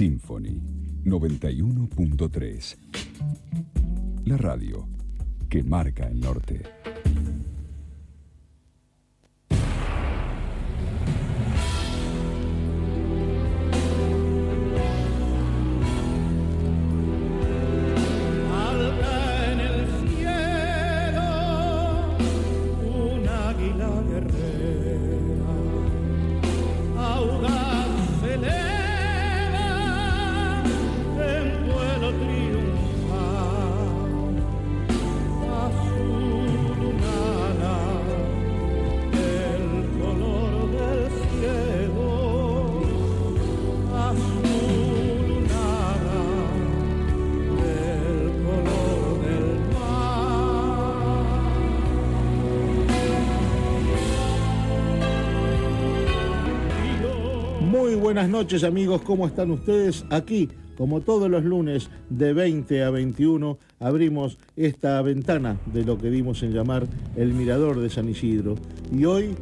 Symphony 91.3. La radio que marca el norte. Muy buenas noches amigos, ¿cómo están ustedes? Aquí, como todos los lunes de 20 a 21, abrimos esta ventana de lo que dimos en llamar el Mirador de San Isidro. Y hoy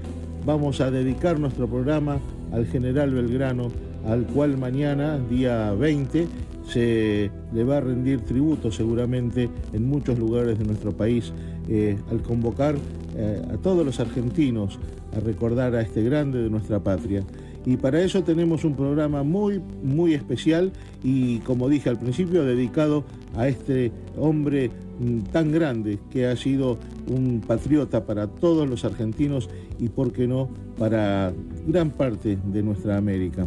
vamos a dedicar nuestro programa al general Belgrano, al cual mañana, día 20, se le va a rendir tributo seguramente en muchos lugares de nuestro país eh, al convocar eh, a todos los argentinos a recordar a este grande de nuestra patria. Y para eso tenemos un programa muy, muy especial y como dije al principio, dedicado a este hombre mm, tan grande que ha sido un patriota para todos los argentinos y, por qué no, para gran parte de nuestra América.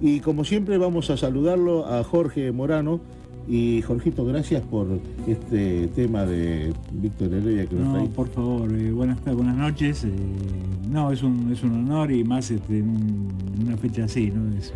Y como siempre vamos a saludarlo a Jorge Morano. Y Jorgito, gracias por este tema de Víctor Heredia que nos No, trae. por favor, eh, buenas tardes, buenas noches. eh, no, es un, es un honor y más este, en, un- en una fecha así, ¿no? Es-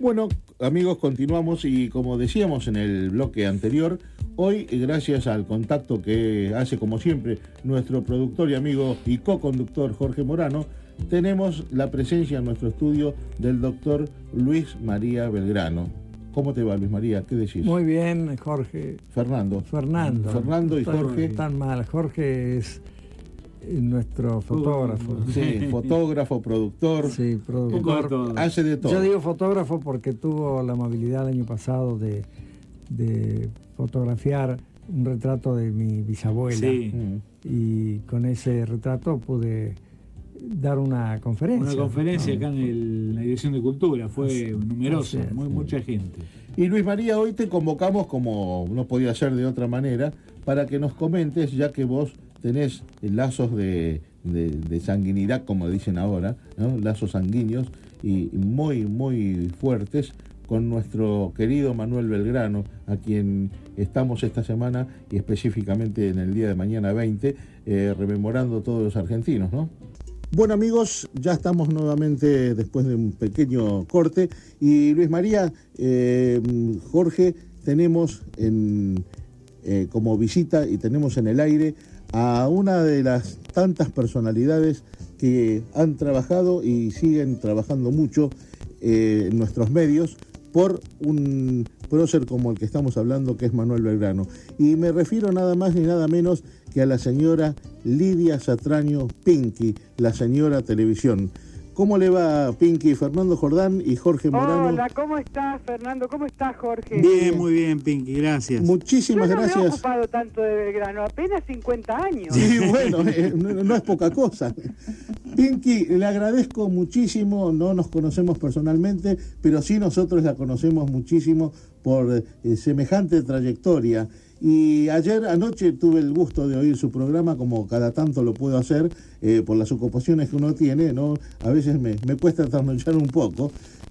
Bueno, amigos, continuamos y como decíamos en el bloque anterior, hoy, gracias al contacto que hace como siempre nuestro productor y amigo y co-conductor Jorge Morano, tenemos la presencia en nuestro estudio del doctor Luis María Belgrano. ¿Cómo te va, Luis María? ¿Qué decís? Muy bien, Jorge. Fernando. Fernando. Fernando y Tan- Jorge. Tan mal. Jorge es nuestro fotógrafo. Sí, fotógrafo, productor, Sí, Un poco de productor. todo. hace de todo. Yo digo fotógrafo porque tuvo la amabilidad el año pasado de, de fotografiar un retrato de mi bisabuela. Sí, Mm. Y con ese retrato pude dar una conferencia. una conferencia ¿no? acá en, el- en la Dirección de Cultura, fue numerosa, así es. muy, mucha gente. Y Luis María, hoy te convocamos como no podía ser de otra manera, para que nos comentes, ya que vos tenés lazos de, de- de sanguinidad, como dicen ahora, ¿no? lazos sanguíneos y muy, muy fuertes con nuestro querido Manuel Belgrano, a quien estamos esta semana y específicamente en el día de mañana 20, eh, rememorando todos los argentinos, ¿no? Bueno amigos, ya estamos nuevamente después de un pequeño corte. Y Luis María, eh, Jorge, tenemos en, eh, como visita y tenemos en el aire a una de las tantas personalidades que han trabajado y siguen trabajando mucho eh, en nuestros medios por un prócer como el que estamos hablando, que es Manuel Belgrano. Y me refiero nada más ni nada menos que a la señora Lidia Satraño Pinky, la señora televisión. ¿Cómo le va Pinky? Fernando Jordán y Jorge Morano. Hola, ¿cómo estás, Fernando? ¿Cómo estás, Jorge? Bien, muy bien, Pinky, gracias. Muchísimas Yo no me he gracias. ocupado tanto de Belgrano, apenas 50 años. Sí, bueno, eh, no, no es poca cosa. Pinky, le agradezco muchísimo, no nos conocemos personalmente, pero sí nosotros la conocemos muchísimo por eh, semejante trayectoria. Y ayer anoche tuve el gusto de oír su programa, como cada tanto lo puedo hacer, eh, por las ocupaciones que uno tiene, ¿no? A veces me, me cuesta trasnochar un poco,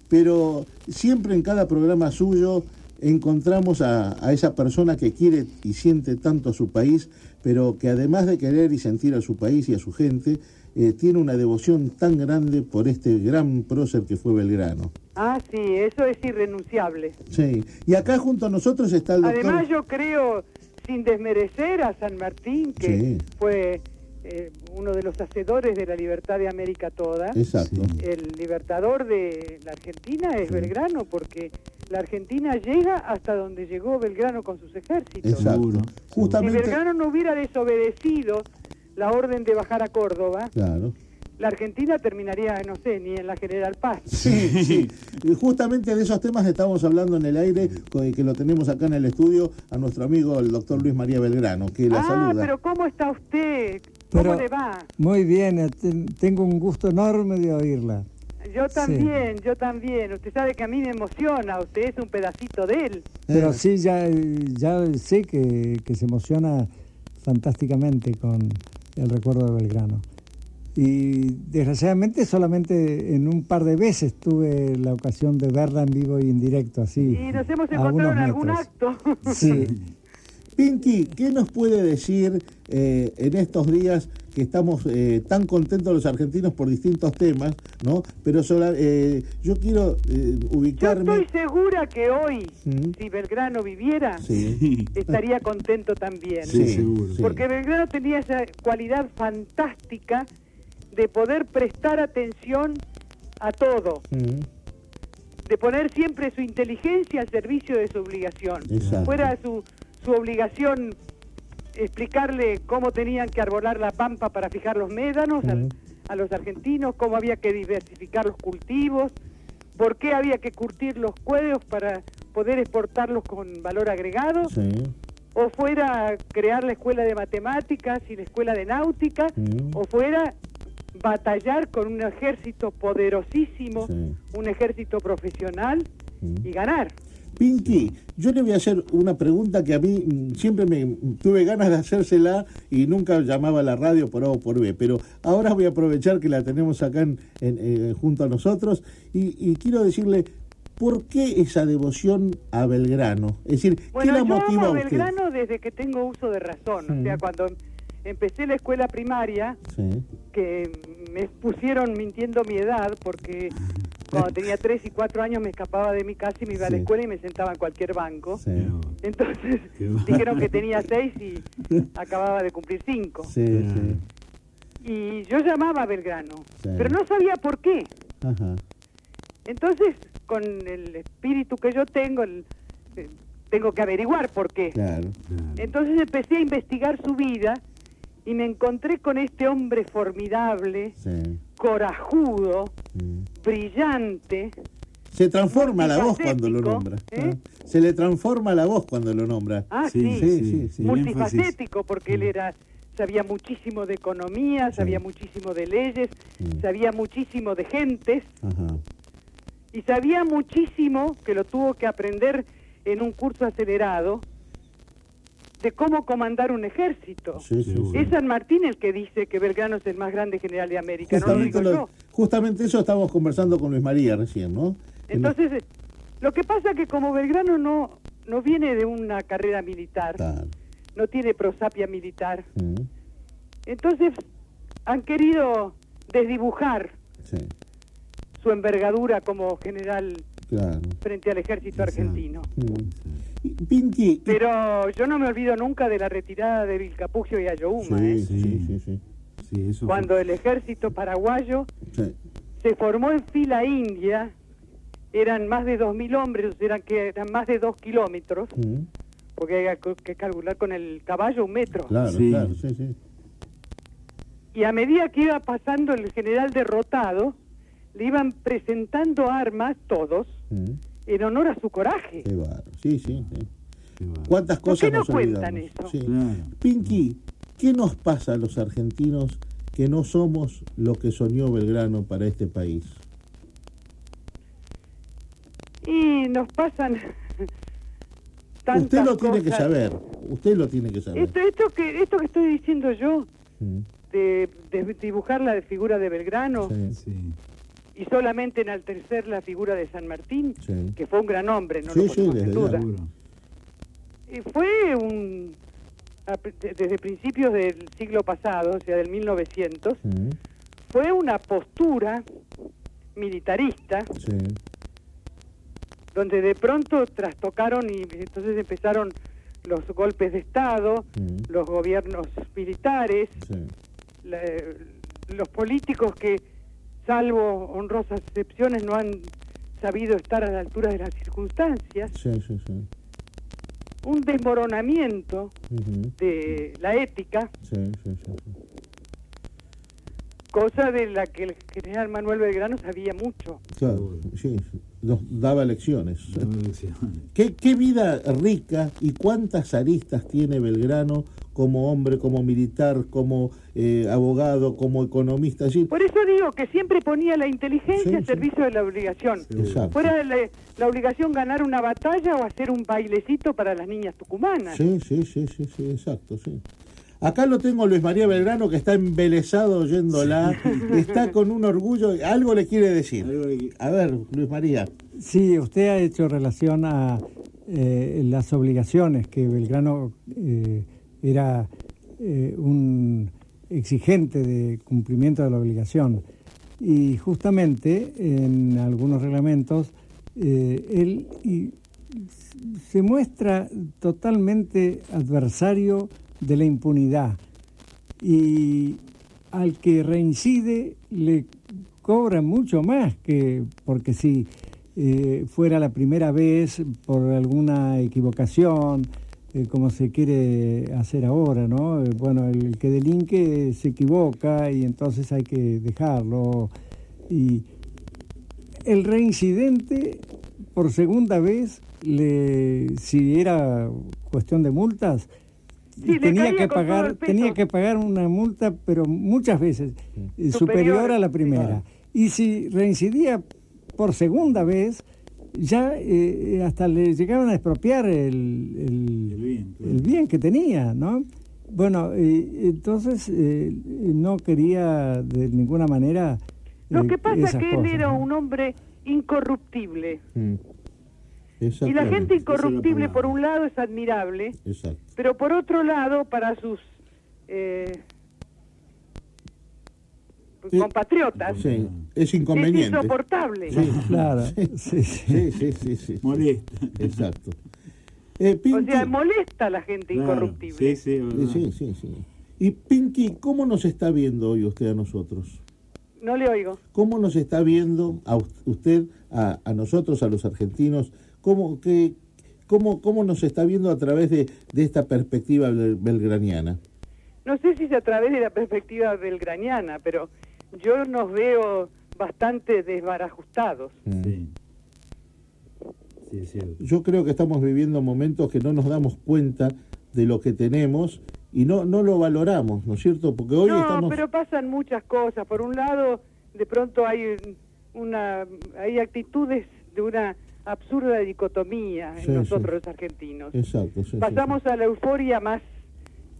pero siempre en cada programa suyo encontramos a, a esa persona que quiere y siente tanto a su país, pero que además de querer y sentir a su país y a su gente, eh, tiene una devoción tan grande por este gran prócer que fue Belgrano. Ah, sí, eso es irrenunciable. Sí. Y acá junto a nosotros está el doctor. Además, yo creo, sin desmerecer a San Martín, que Sí. fue eh, uno de los hacedores de la libertad de América toda, Exacto. el libertador de la Argentina es Belgrano, porque la Argentina llega hasta donde llegó Belgrano con sus ejércitos. Exacto. Seguro. Si Justamente. Belgrano no hubiera desobedecido la orden de bajar a Córdoba, Claro. la Argentina terminaría, no sé, ni en la General Paz. Sí, sí. Y justamente de esos temas estamos hablando en el aire, que lo tenemos acá en el estudio, a nuestro amigo el doctor Luis María Belgrano, que la ah, saluda. pero ¿cómo está usted? ¿Cómo Pero- le va? Muy bien, eh, ten- tengo un gusto enorme de oírla. Yo Sí. también, yo también. Usted sabe que a mí me emociona, usted es un pedacito de él. Pero Eh, sí, ya, ya sé que, que se emociona fantásticamente con el recuerdo de Belgrano. Y desgraciadamente solamente en un par de veces tuve la ocasión de verla en vivo y en directo, así. Y nos hemos encontrado en algún acto. Sí, Pinky, ¿qué nos puede decir eh, en estos días que estamos eh, tan contentos los argentinos por distintos temas, ¿no? Pero sola- eh, yo quiero eh, Yo ubicarme... estoy segura que hoy, Mm. si Belgrano viviera, Sí, estaría contento también. Sí, seguro. sí. Porque Belgrano tenía esa cualidad fantástica de poder prestar atención a todo, Mm, de poner siempre su inteligencia al servicio de su obligación. Exacto. Fuera su, su obligación explicarle cómo tenían que arbolar la pampa para fijar los médanos a los argentinos, cómo había que diversificar los cultivos, por qué había que curtir los cueros para poder exportarlos con valor agregado, Sí. o fuera crear la escuela de matemáticas y la escuela de náutica, o fuera batallar con un ejército poderosísimo, Sí. un ejército profesional y ganar. Pinky, yo le voy a hacer una pregunta que a mí mm, siempre me tuve ganas de hacérsela y nunca llamaba a la radio por A o por B, pero ahora voy a aprovechar que la tenemos acá en- en- eh, junto a nosotros y, y quiero decirle, ¿por qué esa devoción a Belgrano? Es decir, Bueno, ¿qué la yo motiva amo a usted? Belgrano desde que tengo uso de razón. O Mm. sea, cuando empecé la escuela primaria, Sí, que me pusieron mintiendo mi edad, porque cuando tenía 3 y 4 años me escapaba de mi casa y me iba a la Sí. escuela y me sentaba en cualquier banco. sí, Entonces dijeron que tenía 6 y acababa de cumplir 5. sí, sí. Y yo llamaba a Belgrano, Sí. pero no sabía por qué. Ajá. Entonces, con el espíritu que yo tengo, el- eh, tengo que averiguar por qué. Claro. Entonces empecé a investigar su vida y me encontré con este hombre formidable, Sí. corajudo, Mm. Brillante, Se transforma la voz cuando lo nombra. ¿eh? Se le transforma la voz cuando lo nombra. ah, Sí, sí, Sí, sí, sí. multifacético, porque él era sabía muchísimo de economía, Sí. sabía muchísimo de leyes, Mm. sabía muchísimo de gentes Ajá. y sabía muchísimo, que lo tuvo que aprender en un curso acelerado, de cómo comandar un ejército. Sí, sí, sí. Es San Martín el que dice que Belgrano es el más grande general de América, no lo Justamente, digo lo- yo. Justamente eso estábamos conversando con Luis María recién, ¿no? Entonces, lo que pasa que como Belgrano no, no viene de una carrera militar, no tiene prosapia militar, Mm, entonces han querido desdibujar Sí, su envergadura como general claro. frente al ejército Exacto. argentino. Mm. Y- Pero yo no me olvido nunca de la retirada de Vilcapugio y Ayohuma, Sí, ¿eh? sí, Sí. sí, sí. Fue- cuando el ejército paraguayo Sí. se formó en fila india, eran más de 2.000 hombres, eran, que eran más de 2 kilómetros, porque hay que calcular con el caballo un metro. Claro, Sí. claro, sí, sí. Y a medida que iba pasando el general derrotado, le iban presentando armas, todos, en honor a su coraje. Qué bárbaro. Sí, sí, sí. ¿Cuántas ¿Por cosas qué no nos cuentan olvidamos? eso? Sí. Claro. Pinky, ¿qué nos pasa a los argentinos que no somos lo que soñó Belgrano para este país? Y nos pasan tantas Usted lo tiene que saber. Usted lo tiene que saber. Esto, esto, que, esto que estoy diciendo yo, Mm, de, de dibujar la figura de Belgrano sí, Sí. y solamente enaltecer la figura de San Martín, sí. que fue un gran hombre, no Sí, lo sí, desde duda. Fue un desde principios del siglo pasado, o sea, del 1900, Mm, fue una postura militarista sí. donde de pronto trastocaron y entonces empezaron los golpes de Estado, los gobiernos militares, la- los políticos que, salvo honrosas excepciones, no han sabido estar a la altura de las circunstancias, Sí, sí, sí. Un desmoronamiento de la ética Sí, sí, sí, sí. cosa de la que el general Manuel Belgrano sabía mucho. Claro, sí, nos daba lecciones. No elecciones. ¿Qué, qué vida rica y cuántas aristas tiene Belgrano como hombre, como militar, como eh, abogado, como economista. Sí, Por eso digo que siempre ponía la inteligencia Sí, al sí. servicio de la obligación. exacto. Fuera la, la obligación ganar una batalla o hacer un bailecito para las niñas tucumanas. Sí, sí, sí, sí, sí, exacto, sí. Acá lo tengo Luis María Belgrano que está embelesado oyéndola, está con un orgullo, algo le quiere decir. A ver, Luis María. Sí, usted ha hecho relación a eh, las obligaciones, que Belgrano eh, era eh, un exigente de cumplimiento de la obligación. Y justamente en algunos reglamentos eh, él se muestra totalmente adversario de la impunidad y al que reincide le cobra mucho más que porque si eh, fuera la primera vez por alguna equivocación, eh, como se quiere hacer ahora, ¿no? Eh, Bueno, el que delinque se equivoca y entonces hay que dejarlo. Y el reincidente, por segunda vez, le, si era cuestión de multas, Sí, tenía que pagar tenía que pagar una multa pero muchas veces eh, superior, Superior, a la sí. primera y si reincidía por segunda vez ya eh, hasta le llegaban a expropiar el, el- El bien, claro. el bien que tenía no bueno eh, entonces eh, no quería de ninguna manera Lo eh, que pasa es que él era ¿no? un hombre incorruptible. Mm. Y la gente incorruptible, por un lado, es admirable, Exacto. pero por otro lado, para sus eh. Compatriotas, Sí, es es inconveniente. insoportable. Sí. claro sí, sí. Sí, sí, sí, sí. Molesta. Exacto. Eh, O sea, molesta a la gente Claro, incorruptible. Sí, sí, verdad. sí, sí, sí. Y Pinky, ¿cómo nos está viendo hoy usted a nosotros? No le oigo. ¿Cómo nos está viendo a us- usted, a, a nosotros, a los argentinos? ¿Cómo, que, cómo, cómo nos está viendo a través de, de esta perspectiva bel- belgraniana? No sé si es a través de la perspectiva belgraniana, pero yo nos veo bastante desbarajustados. Mm. Sí. Sí, es cierto. Yo creo que estamos viviendo momentos que no nos damos cuenta de lo que tenemos y no, no lo valoramos, ¿no es cierto? Porque hoy no, estamos... pero pasan muchas cosas. Por un lado, de pronto hay una hay actitudes de una absurda dicotomía en Sí, nosotros sí. los argentinos. Exacto, sí, sí, Pasamos a la euforia más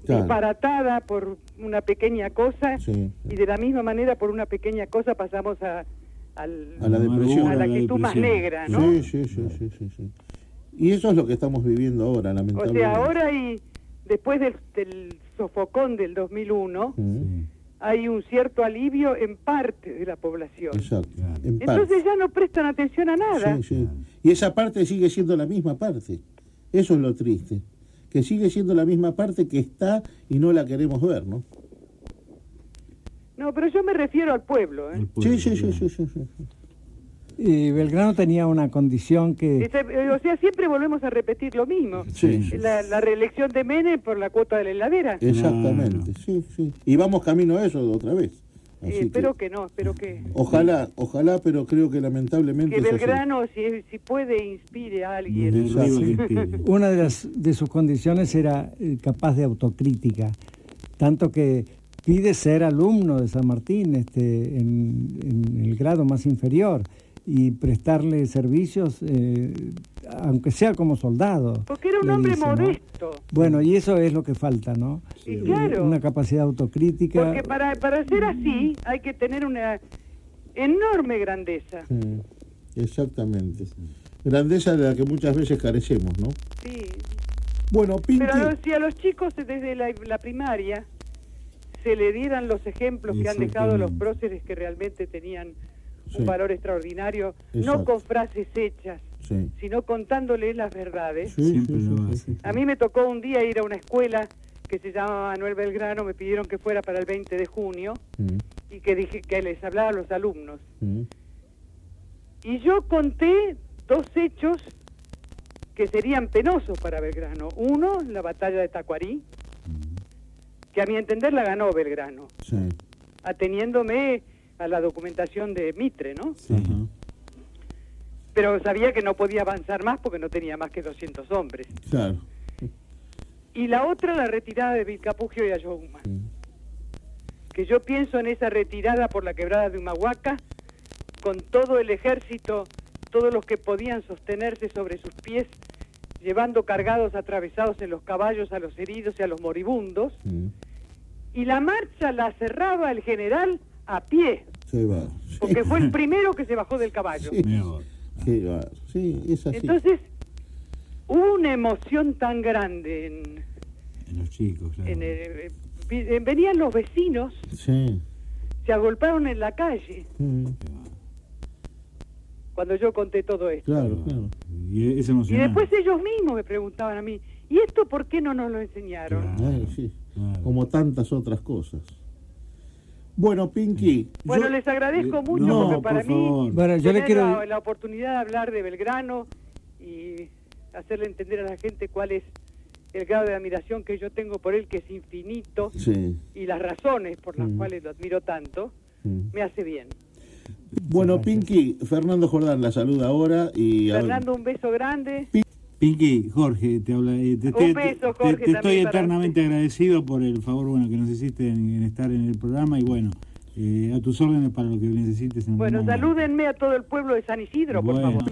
Claro. disparatada por una pequeña cosa Sí. y de la misma manera por una pequeña cosa pasamos a, al- A la depresión. a la a la actitud más negra, ¿no? Sí, sí, sí, sí, sí, sí. Y eso es lo que estamos viviendo ahora, O lamentablemente. sea, ahora y después del, del sofocón del 2001 Mm, Sí. hay un cierto alivio en parte de la población. Exacto. Claro. en parte. Entonces ya no prestan atención a nada. Sí, sí. Y esa parte sigue siendo la misma parte. Eso es lo triste. Que sigue siendo la misma parte que está y no la queremos ver, ¿no? No, pero yo me refiero al pueblo. ¿eh? Pueblo, Sí, sí, sí, sí, sí, sí. y Belgrano tenía una condición que eh, o sea, siempre volvemos a repetir lo mismo. Sí, La, la reelección de Menem por la cuota de la heladera. Exactamente, sí, sí. Y vamos camino a eso otra vez. Eh, Así espero que no, espero que, ojalá, ojalá, pero creo que lamentablemente que. Belgrano, si, si puede, inspire a alguien. Inspire. Una de, las, de sus condiciones era eh, capaz de autocrítica, tanto que pide ser alumno de San Martín este, en, en el grado más inferior y prestarle servicios, eh, aunque sea como soldado. Porque era un hombre dice, ¿no? modesto. Bueno, y eso es lo que falta, ¿no? Eh, claro. Una capacidad autocrítica. Porque para, para ser así hay que tener una enorme grandeza. Exactamente. Grandeza de la que muchas veces carecemos, ¿no? Sí. Bueno, Pinky. Pero si a los chicos desde la, la primaria se le dieran los ejemplos que han dejado los próceres que realmente tenían Sí. un valor extraordinario, Exacto. no con frases hechas, Sí. sino contándoles las verdades. Sí, Siempre sí, lo sí, hace. sí, sí. A mí me tocó un día ir a una escuela que se llama Manuel Belgrano, me pidieron que fuera para el 20 de junio Mm, y que dije que les hablaba a los alumnos. mm. Y yo conté dos hechos que serían penosos para Belgrano. Uno, la batalla de Tacuarí, que a mi entender la ganó Belgrano. Sí. ateniéndome a la documentación de Mitre, ¿no? Sí. Pero sabía que no podía avanzar más porque no tenía más que 200 hombres. Claro. Y la otra, la retirada de Vilcapugio y Ayohuma. Que yo pienso en esa retirada por la quebrada de Humahuaca, con todo el ejército, todos los que podían sostenerse sobre sus pies, llevando cargados atravesados en los caballos a los heridos y a los moribundos. Y la marcha la cerraba el general a pie, Se va. porque fue el primero que se bajó del caballo. Sí. Qué es así. Entonces, hubo una emoción tan grande en, En los chicos, claro. en el- vi- venían los vecinos, Sí. se agolparon en la calle cuando yo conté todo esto. Claro, claro. Y es Y emocionante. después ellos mismos me preguntaban a mí, ¿y esto por qué no nos lo enseñaron? Claro. Ay, sí. Claro. Como tantas otras cosas. Bueno, Pinky. Bueno, yo- les agradezco Eh, mucho no, porque para por mí favor. Bueno, yo le tener quiero... la, la oportunidad de hablar de Belgrano y hacerle entender a la gente cuál es el grado de admiración que yo tengo por él, que es infinito, Sí. y las razones por las Mm. cuales lo admiro tanto, Mm. me hace bien. Bueno, Pinky, Fernando Jordán la saluda ahora y Fernando, un beso grande. Pinky, Jorge, te habla. eh, te, beso, Jorge, estoy eternamente usted. agradecido por el favor bueno que nos hiciste en, en estar en el programa y bueno, eh, a tus órdenes para lo que necesites. En Bueno, salúdenme a todo el pueblo de San Isidro, por favor.